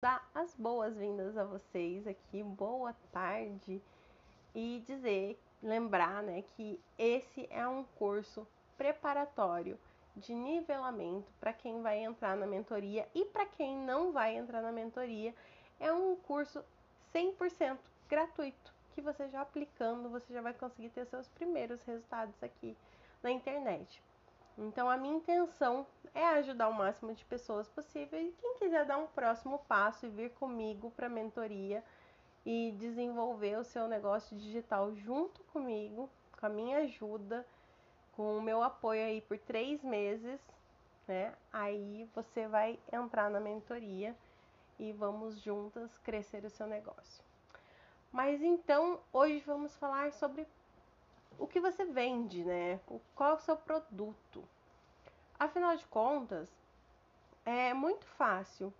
dar as boas-vindas a vocês aqui, boa tarde, e dizer, lembrar, né, que esse é um curso preparatório de nivelamento para quem vai entrar na mentoria e para quem não vai entrar na mentoria. É um curso 100% gratuito que você já aplicando, você já vai conseguir ter seus primeiros resultados aqui na internet. Então a minha intenção é ajudar o máximo de pessoas possível e quem quiser dar um próximo passo e vir comigo para a mentoria e desenvolver o seu negócio digital junto comigo, com a minha ajuda, com o meu apoio aí por três meses, né? Aí você vai entrar na mentoria e vamos juntas crescer o seu negócio. Mas então, hoje vamos falar sobre o que você vende, né? Qual é o seu produto? Afinal de contas, é muito fácil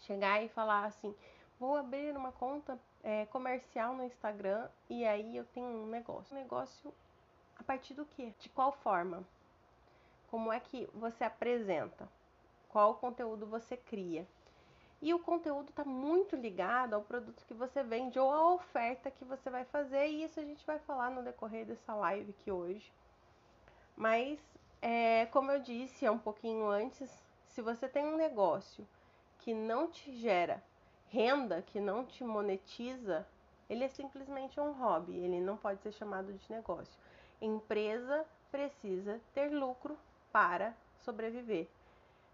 chegar e falar assim: vou abrir uma conta é, comercial no Instagram e aí eu tenho um negócio. Um negócio a partir do que? De qual forma? Como é que você apresenta? Qual conteúdo você cria? E o conteúdo está muito ligado ao produto que você vende ou à oferta que você vai fazer, e isso a gente vai falar no decorrer dessa live aqui hoje. Mas, é, como eu disse há um pouquinho antes, se você tem um negócio que não te gera renda, que não te monetiza, ele é simplesmente um hobby, ele não pode ser chamado de negócio. Empresa precisa ter lucro para sobreviver.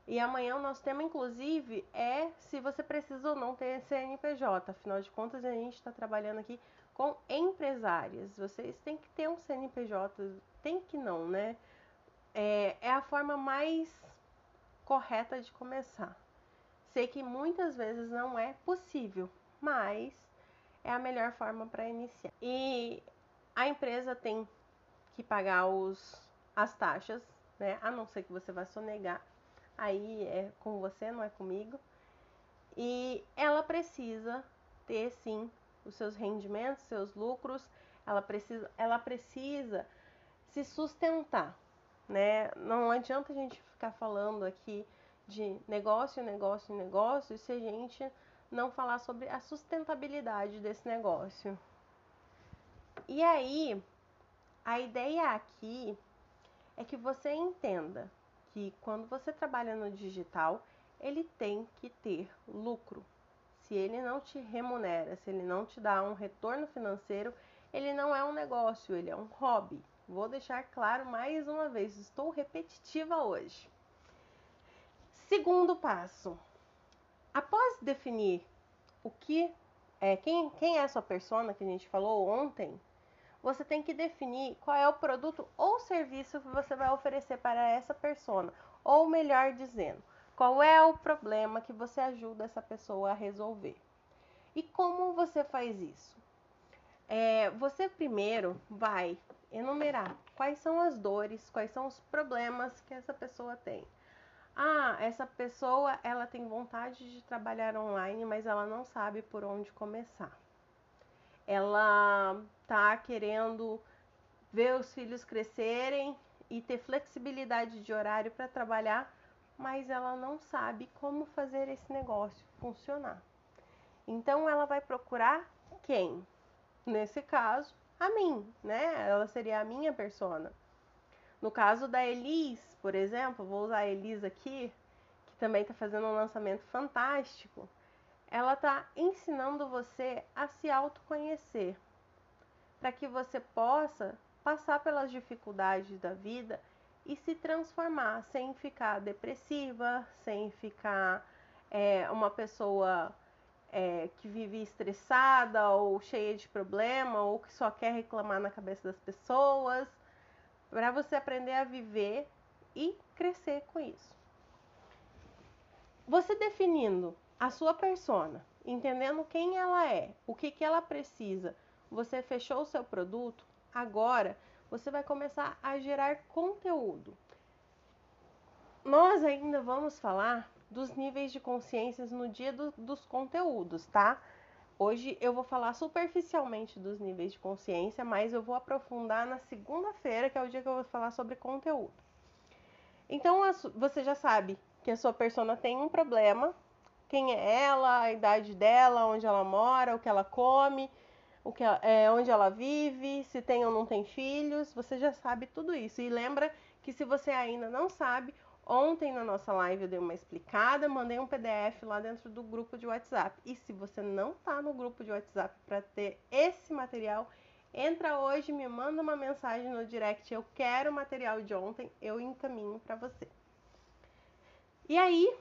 E amanhã o nosso tema, inclusive, é se você precisa ou não ter CNPJ. Afinal de contas, a gente está trabalhando aqui com empresárias. Vocês têm que ter um CNPJ, tem que não, né? É, é a forma mais correta de começar. Sei que muitas vezes não é possível, mas é a melhor forma para iniciar. E a empresa tem que pagar os, as taxas, né? A não ser que você vá sonegar aí é com você, não é comigo. E ela precisa ter sim os seus rendimentos, seus lucros, ela precisa, ela precisa se sustentar, né? Não adianta a gente ficar falando aqui de negócio, negócio, negócio se a gente não falar sobre a sustentabilidade desse negócio. E aí, a ideia aqui é que você entenda que quando você trabalha no digital, ele tem que ter lucro. Se ele não te remunera, se ele não te dá um retorno financeiro, ele não é um negócio, ele é um hobby. Vou deixar claro mais uma vez, estou repetitiva hoje. Segundo passo. Após definir o que é quem, quem é a sua persona que a gente falou ontem, você tem que definir qual é o produto ou serviço que você vai oferecer para essa pessoa, ou melhor dizendo, qual é o problema que você ajuda essa pessoa a resolver. E como você faz isso? É, você primeiro vai enumerar quais são as dores, quais são os problemas que essa pessoa tem. Ah, essa pessoa ela tem vontade de trabalhar online, mas ela não sabe por onde começar ela tá querendo ver os filhos crescerem e ter flexibilidade de horário para trabalhar, mas ela não sabe como fazer esse negócio funcionar. Então ela vai procurar quem? Nesse caso, a mim, né? Ela seria a minha persona. No caso da Elis, por exemplo, vou usar a Elis aqui, que também está fazendo um lançamento fantástico ela está ensinando você a se autoconhecer, para que você possa passar pelas dificuldades da vida e se transformar sem ficar depressiva, sem ficar é, uma pessoa é, que vive estressada ou cheia de problema ou que só quer reclamar na cabeça das pessoas, para você aprender a viver e crescer com isso. Você definindo a sua persona, entendendo quem ela é, o que, que ela precisa, você fechou o seu produto, agora você vai começar a gerar conteúdo. Nós ainda vamos falar dos níveis de consciências no dia do, dos conteúdos, tá? Hoje eu vou falar superficialmente dos níveis de consciência, mas eu vou aprofundar na segunda-feira, que é o dia que eu vou falar sobre conteúdo. Então você já sabe que a sua persona tem um problema quem é ela, a idade dela, onde ela mora, o que ela come, o que é, onde ela vive, se tem ou não tem filhos, você já sabe tudo isso. E lembra que se você ainda não sabe, ontem na nossa live eu dei uma explicada, mandei um PDF lá dentro do grupo de WhatsApp. E se você não está no grupo de WhatsApp para ter esse material, entra hoje, me manda uma mensagem no direct, eu quero o material de ontem, eu encaminho para você. E aí,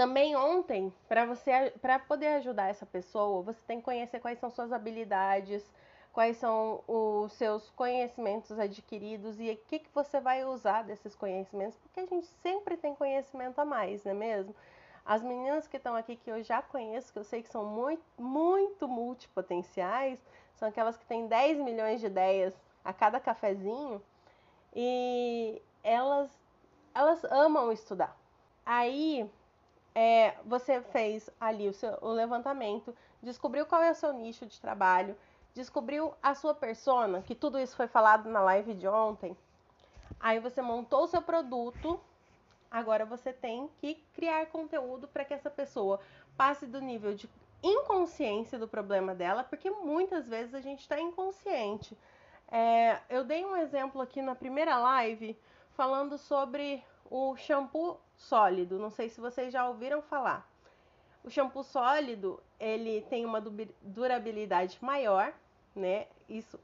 também ontem, para você para poder ajudar essa pessoa, você tem que conhecer quais são suas habilidades, quais são os seus conhecimentos adquiridos e o que, que você vai usar desses conhecimentos, porque a gente sempre tem conhecimento a mais, não é mesmo? As meninas que estão aqui que eu já conheço, que eu sei que são muito, muito multipotenciais, são aquelas que têm 10 milhões de ideias a cada cafezinho e elas elas amam estudar. Aí é, você fez ali o, seu, o levantamento, descobriu qual é o seu nicho de trabalho, descobriu a sua persona, que tudo isso foi falado na live de ontem. Aí você montou o seu produto, agora você tem que criar conteúdo para que essa pessoa passe do nível de inconsciência do problema dela, porque muitas vezes a gente está inconsciente. É, eu dei um exemplo aqui na primeira live falando sobre o shampoo sólido. Não sei se vocês já ouviram falar. O shampoo sólido, ele tem uma durabilidade maior, né? Isso,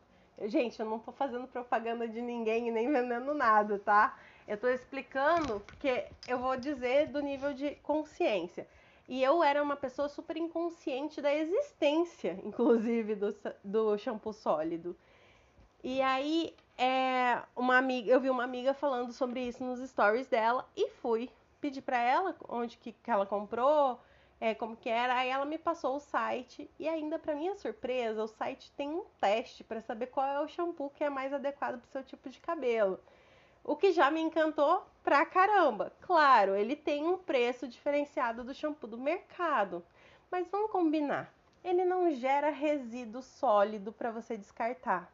gente, eu não tô fazendo propaganda de ninguém e nem vendendo nada, tá? Eu tô explicando porque eu vou dizer do nível de consciência. E eu era uma pessoa super inconsciente da existência, inclusive, do, do shampoo sólido. E aí, é, uma amiga, eu vi uma amiga falando sobre isso nos stories dela e fui pedir para ela onde que, que ela comprou, é, como que era. Aí ela me passou o site e ainda para minha surpresa, o site tem um teste para saber qual é o shampoo que é mais adequado para o seu tipo de cabelo. O que já me encantou pra caramba. Claro, ele tem um preço diferenciado do shampoo do mercado, mas vamos combinar. Ele não gera resíduo sólido para você descartar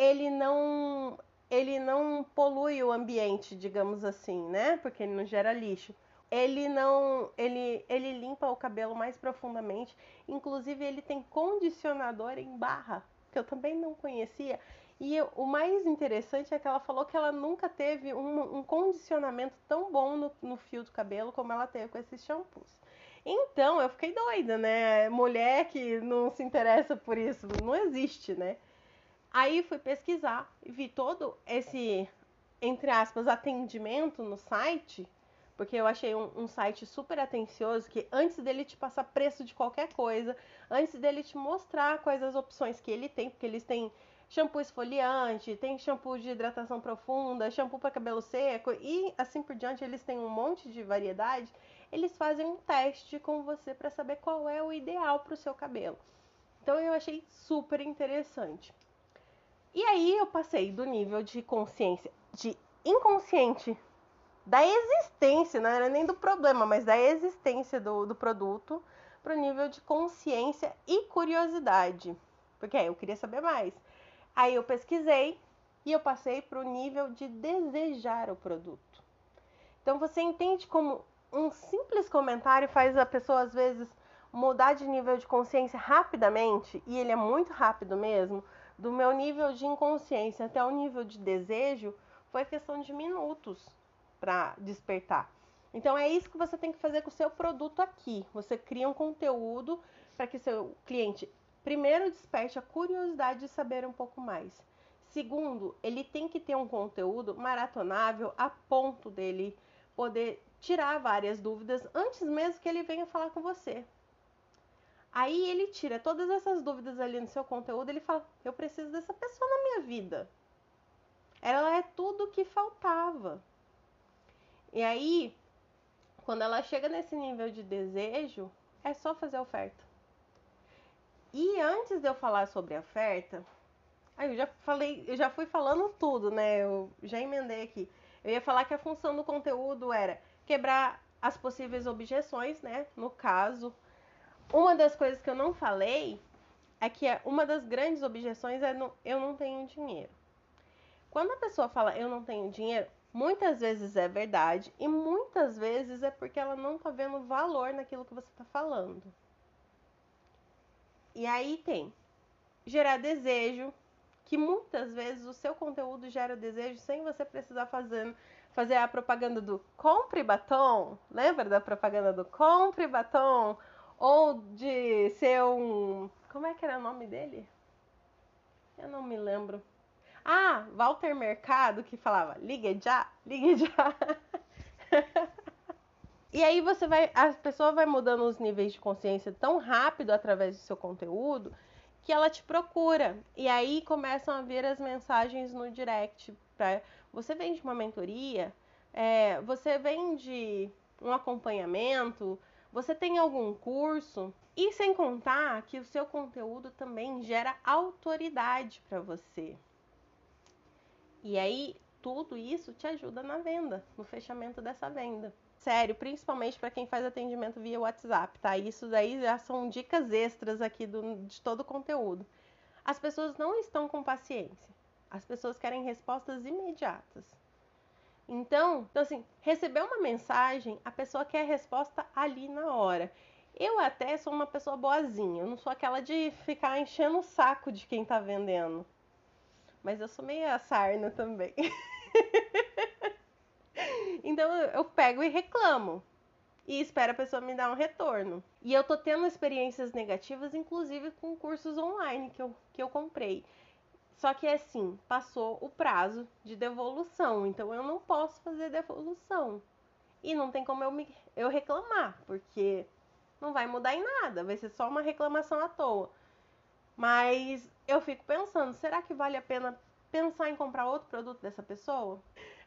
ele não ele não polui o ambiente, digamos assim, né? Porque ele não gera lixo. Ele não, ele, ele limpa o cabelo mais profundamente. Inclusive ele tem condicionador em barra, que eu também não conhecia. E o mais interessante é que ela falou que ela nunca teve um, um condicionamento tão bom no, no fio do cabelo como ela teve com esses shampoos. Então eu fiquei doida, né? Mulher que não se interessa por isso não existe, né? Aí fui pesquisar e vi todo esse, entre aspas, atendimento no site, porque eu achei um, um, site super atencioso que antes dele te passar preço de qualquer coisa, antes dele te mostrar quais as opções que ele tem, porque eles têm shampoo esfoliante, tem shampoo de hidratação profunda, shampoo para cabelo seco e assim por diante, eles têm um monte de variedade. Eles fazem um teste com você para saber qual é o ideal para o seu cabelo. Então eu achei super interessante. E aí eu passei do nível de consciência, de inconsciente da existência, não era nem do problema, mas da existência do, do produto, para o nível de consciência e curiosidade. Porque aí eu queria saber mais. Aí eu pesquisei e eu passei para o nível de desejar o produto. Então você entende como um simples comentário faz a pessoa às vezes mudar de nível de consciência rapidamente, e ele é muito rápido mesmo, do meu nível de inconsciência até o nível de desejo foi questão de minutos para despertar. Então é isso que você tem que fazer com o seu produto aqui. Você cria um conteúdo para que seu cliente primeiro desperte a curiosidade de saber um pouco mais. Segundo, ele tem que ter um conteúdo maratonável a ponto dele poder tirar várias dúvidas antes mesmo que ele venha falar com você. Aí ele tira todas essas dúvidas ali no seu conteúdo, ele fala: "Eu preciso dessa pessoa na minha vida". Ela é tudo o que faltava. E aí, quando ela chega nesse nível de desejo, é só fazer a oferta. E antes de eu falar sobre a oferta, aí eu já falei, eu já fui falando tudo, né? Eu já emendei aqui. Eu ia falar que a função do conteúdo era quebrar as possíveis objeções, né? No caso, uma das coisas que eu não falei é que é, uma das grandes objeções é no, eu não tenho dinheiro. Quando a pessoa fala eu não tenho dinheiro, Muitas vezes é verdade e muitas vezes é porque ela não tá vendo valor naquilo que você está falando. E aí tem gerar desejo, que muitas vezes o seu conteúdo gera desejo sem você precisar fazer a propaganda do compre batom. Lembra da propaganda do compre batom? Ou de ser um. Como é que era o nome dele? Eu não me lembro. Ah, Walter Mercado que falava: ligue já, ligue já. e aí você vai, a pessoa vai mudando os níveis de consciência tão rápido através do seu conteúdo que ela te procura. E aí começam a vir as mensagens no direct. Pra, você vende uma mentoria, é, você vende um acompanhamento, você tem algum curso. E sem contar que o seu conteúdo também gera autoridade para você. E aí, tudo isso te ajuda na venda, no fechamento dessa venda. Sério, principalmente para quem faz atendimento via WhatsApp, tá? Isso daí já são dicas extras aqui do, de todo o conteúdo. As pessoas não estão com paciência. As pessoas querem respostas imediatas. Então, então assim, receber uma mensagem, a pessoa quer resposta ali na hora. Eu até sou uma pessoa boazinha, eu não sou aquela de ficar enchendo o saco de quem tá vendendo. Mas eu sou meio sarna também. então eu pego e reclamo. E espero a pessoa me dar um retorno. E eu tô tendo experiências negativas, inclusive com cursos online que eu, que eu comprei. Só que assim, passou o prazo de devolução, então eu não posso fazer devolução. E não tem como eu, me, eu reclamar, porque não vai mudar em nada, vai ser só uma reclamação à toa. Mas eu fico pensando, será que vale a pena pensar em comprar outro produto dessa pessoa?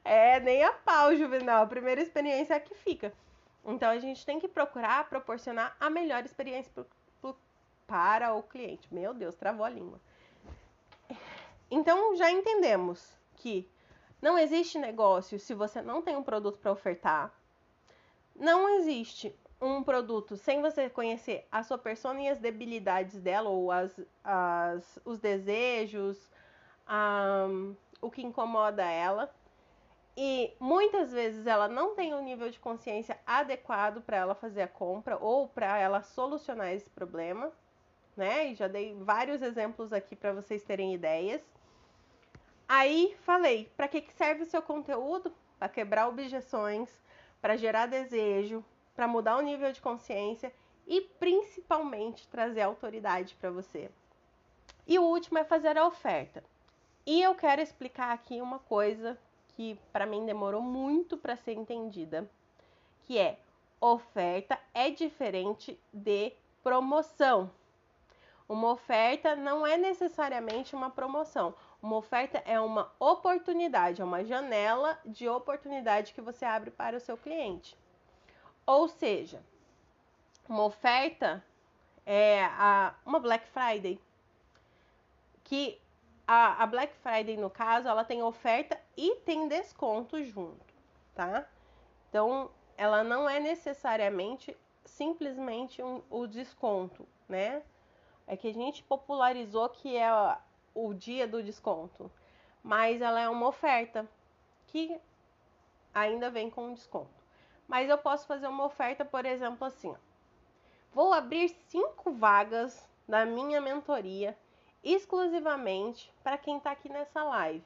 É, nem a pau, Juvenal. A primeira experiência é a que fica. Então a gente tem que procurar proporcionar a melhor experiência pro, pro, para o cliente. Meu Deus, travou a língua. Então já entendemos que não existe negócio se você não tem um produto para ofertar. Não existe um produto sem você conhecer a sua persona e as debilidades dela, ou as, as, os desejos, um, o que incomoda ela. E muitas vezes ela não tem um nível de consciência adequado para ela fazer a compra ou para ela solucionar esse problema, né? E já dei vários exemplos aqui para vocês terem ideias. Aí falei, para que, que serve o seu conteúdo? Para quebrar objeções, para gerar desejo, para mudar o nível de consciência e principalmente trazer autoridade para você. E o último é fazer a oferta. E eu quero explicar aqui uma coisa que para mim demorou muito para ser entendida, que é oferta é diferente de promoção. Uma oferta não é necessariamente uma promoção. Uma oferta é uma oportunidade, é uma janela de oportunidade que você abre para o seu cliente. Ou seja, uma oferta é a, uma Black Friday, que a, a, Black Friday, no caso, ela tem oferta e tem desconto junto, tá? Então, ela não é necessariamente simplesmente um, o desconto, né? É que a gente popularizou que é o dia do desconto, mas ela é uma oferta que ainda vem com desconto. Mas eu posso fazer uma oferta, por exemplo, assim: ó. vou abrir cinco vagas da minha mentoria exclusivamente para quem está aqui nessa live.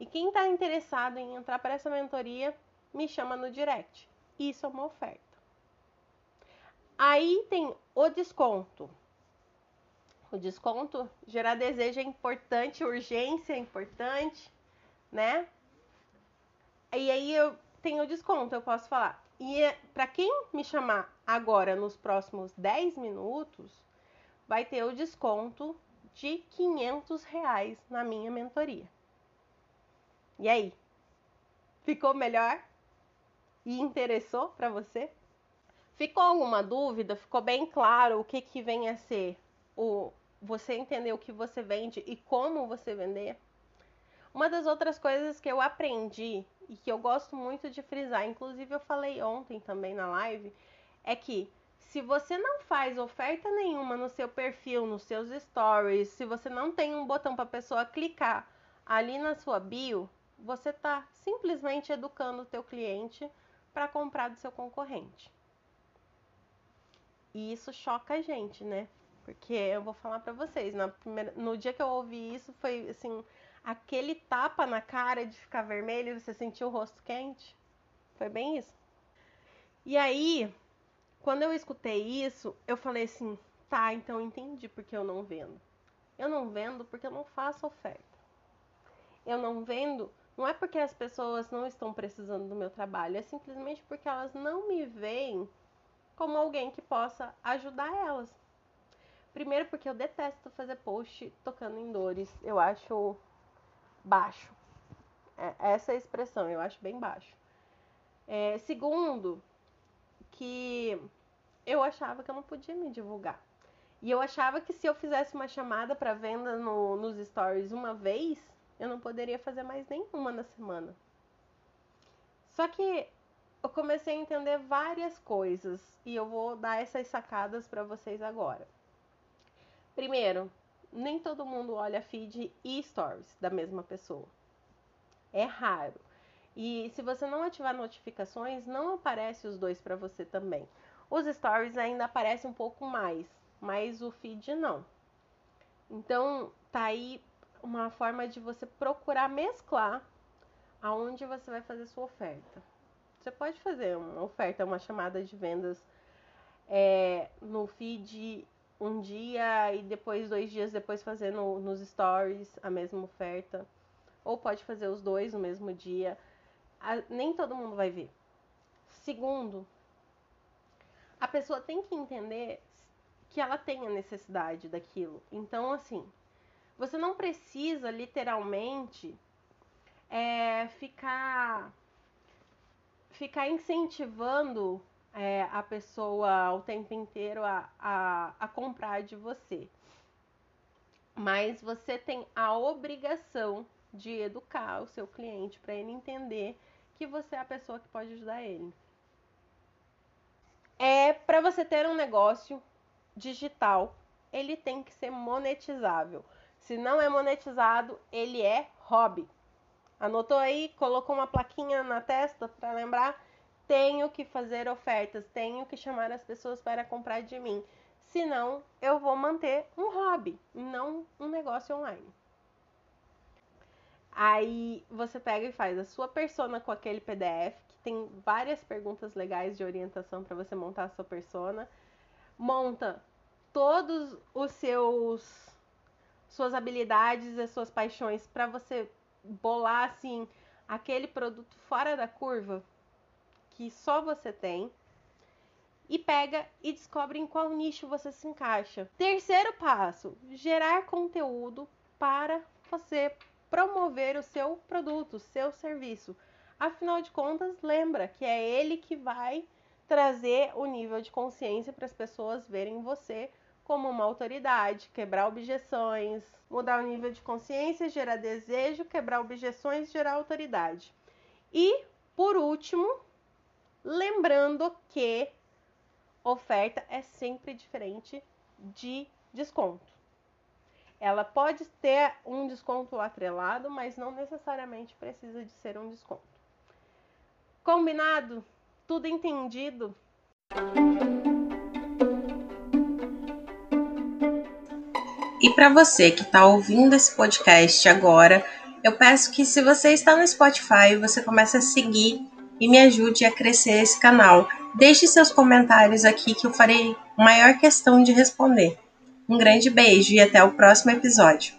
E quem está interessado em entrar para essa mentoria, me chama no direct. Isso é uma oferta. Aí tem o desconto. O desconto, gerar desejo é importante, urgência é importante, né? E aí eu tenho desconto, eu posso falar. E é, para quem me chamar agora nos próximos 10 minutos, vai ter o desconto de 500 reais na minha mentoria. E aí? Ficou melhor? E interessou para você? Ficou alguma dúvida? Ficou bem claro o que, que vem a ser o você entender o que você vende e como você vender? Uma das outras coisas que eu aprendi e que eu gosto muito de frisar, inclusive eu falei ontem também na live, é que se você não faz oferta nenhuma no seu perfil, nos seus stories, se você não tem um botão para a pessoa clicar ali na sua bio, você está simplesmente educando o teu cliente para comprar do seu concorrente. E isso choca a gente, né? Porque eu vou falar para vocês, primeira, no dia que eu ouvi isso, foi assim, aquele tapa na cara de ficar vermelho você sentiu o rosto quente. Foi bem isso. E aí, quando eu escutei isso, eu falei assim: tá, então entendi porque eu não vendo. Eu não vendo porque eu não faço oferta. Eu não vendo não é porque as pessoas não estão precisando do meu trabalho, é simplesmente porque elas não me veem como alguém que possa ajudar elas. Primeiro, porque eu detesto fazer post tocando em dores. Eu acho baixo. É, essa é a expressão, eu acho bem baixo. É, segundo, que eu achava que eu não podia me divulgar. E eu achava que se eu fizesse uma chamada para venda no, nos stories uma vez, eu não poderia fazer mais nenhuma na semana. Só que eu comecei a entender várias coisas e eu vou dar essas sacadas para vocês agora. Primeiro, nem todo mundo olha feed e stories da mesma pessoa. É raro. E se você não ativar notificações, não aparece os dois para você também. Os stories ainda aparecem um pouco mais, mas o feed não. Então, tá aí uma forma de você procurar mesclar aonde você vai fazer sua oferta. Você pode fazer uma oferta, uma chamada de vendas é, no feed um dia e depois, dois dias depois, fazer no, nos stories a mesma oferta. Ou pode fazer os dois no mesmo dia. A, nem todo mundo vai ver. Segundo, a pessoa tem que entender que ela tem a necessidade daquilo. Então, assim, você não precisa literalmente é, ficar ficar incentivando é, a pessoa o tempo inteiro a, a, a comprar de você. Mas você tem a obrigação de educar o seu cliente para ele entender que você é a pessoa que pode ajudar ele. É para você ter um negócio digital, ele tem que ser monetizável. Se não é monetizado, ele é hobby. Anotou aí? Colocou uma plaquinha na testa para lembrar? Tenho que fazer ofertas, tenho que chamar as pessoas para comprar de mim. Senão, eu vou manter um hobby, não um negócio online. Aí você pega e faz a sua persona com aquele PDF, que tem várias perguntas legais de orientação para você montar a sua persona. Monta todos os seus suas habilidades e suas paixões para você bolar assim aquele produto fora da curva que só você tem e pega e descobre em qual nicho você se encaixa. Terceiro passo: gerar conteúdo para você promover o seu produto, seu serviço. Afinal de contas, lembra que é ele que vai trazer o nível de consciência para as pessoas verem você como uma autoridade, quebrar objeções, mudar o nível de consciência, gerar desejo, quebrar objeções, gerar autoridade. E, por último, lembrando que oferta é sempre diferente de desconto. Ela pode ter um desconto atrelado, mas não necessariamente precisa de ser um desconto. Combinado? Tudo entendido? E para você que está ouvindo esse podcast agora, eu peço que se você está no Spotify, você comece a seguir e me ajude a crescer esse canal. Deixe seus comentários aqui que eu farei maior questão de responder. Um grande beijo e até o próximo episódio.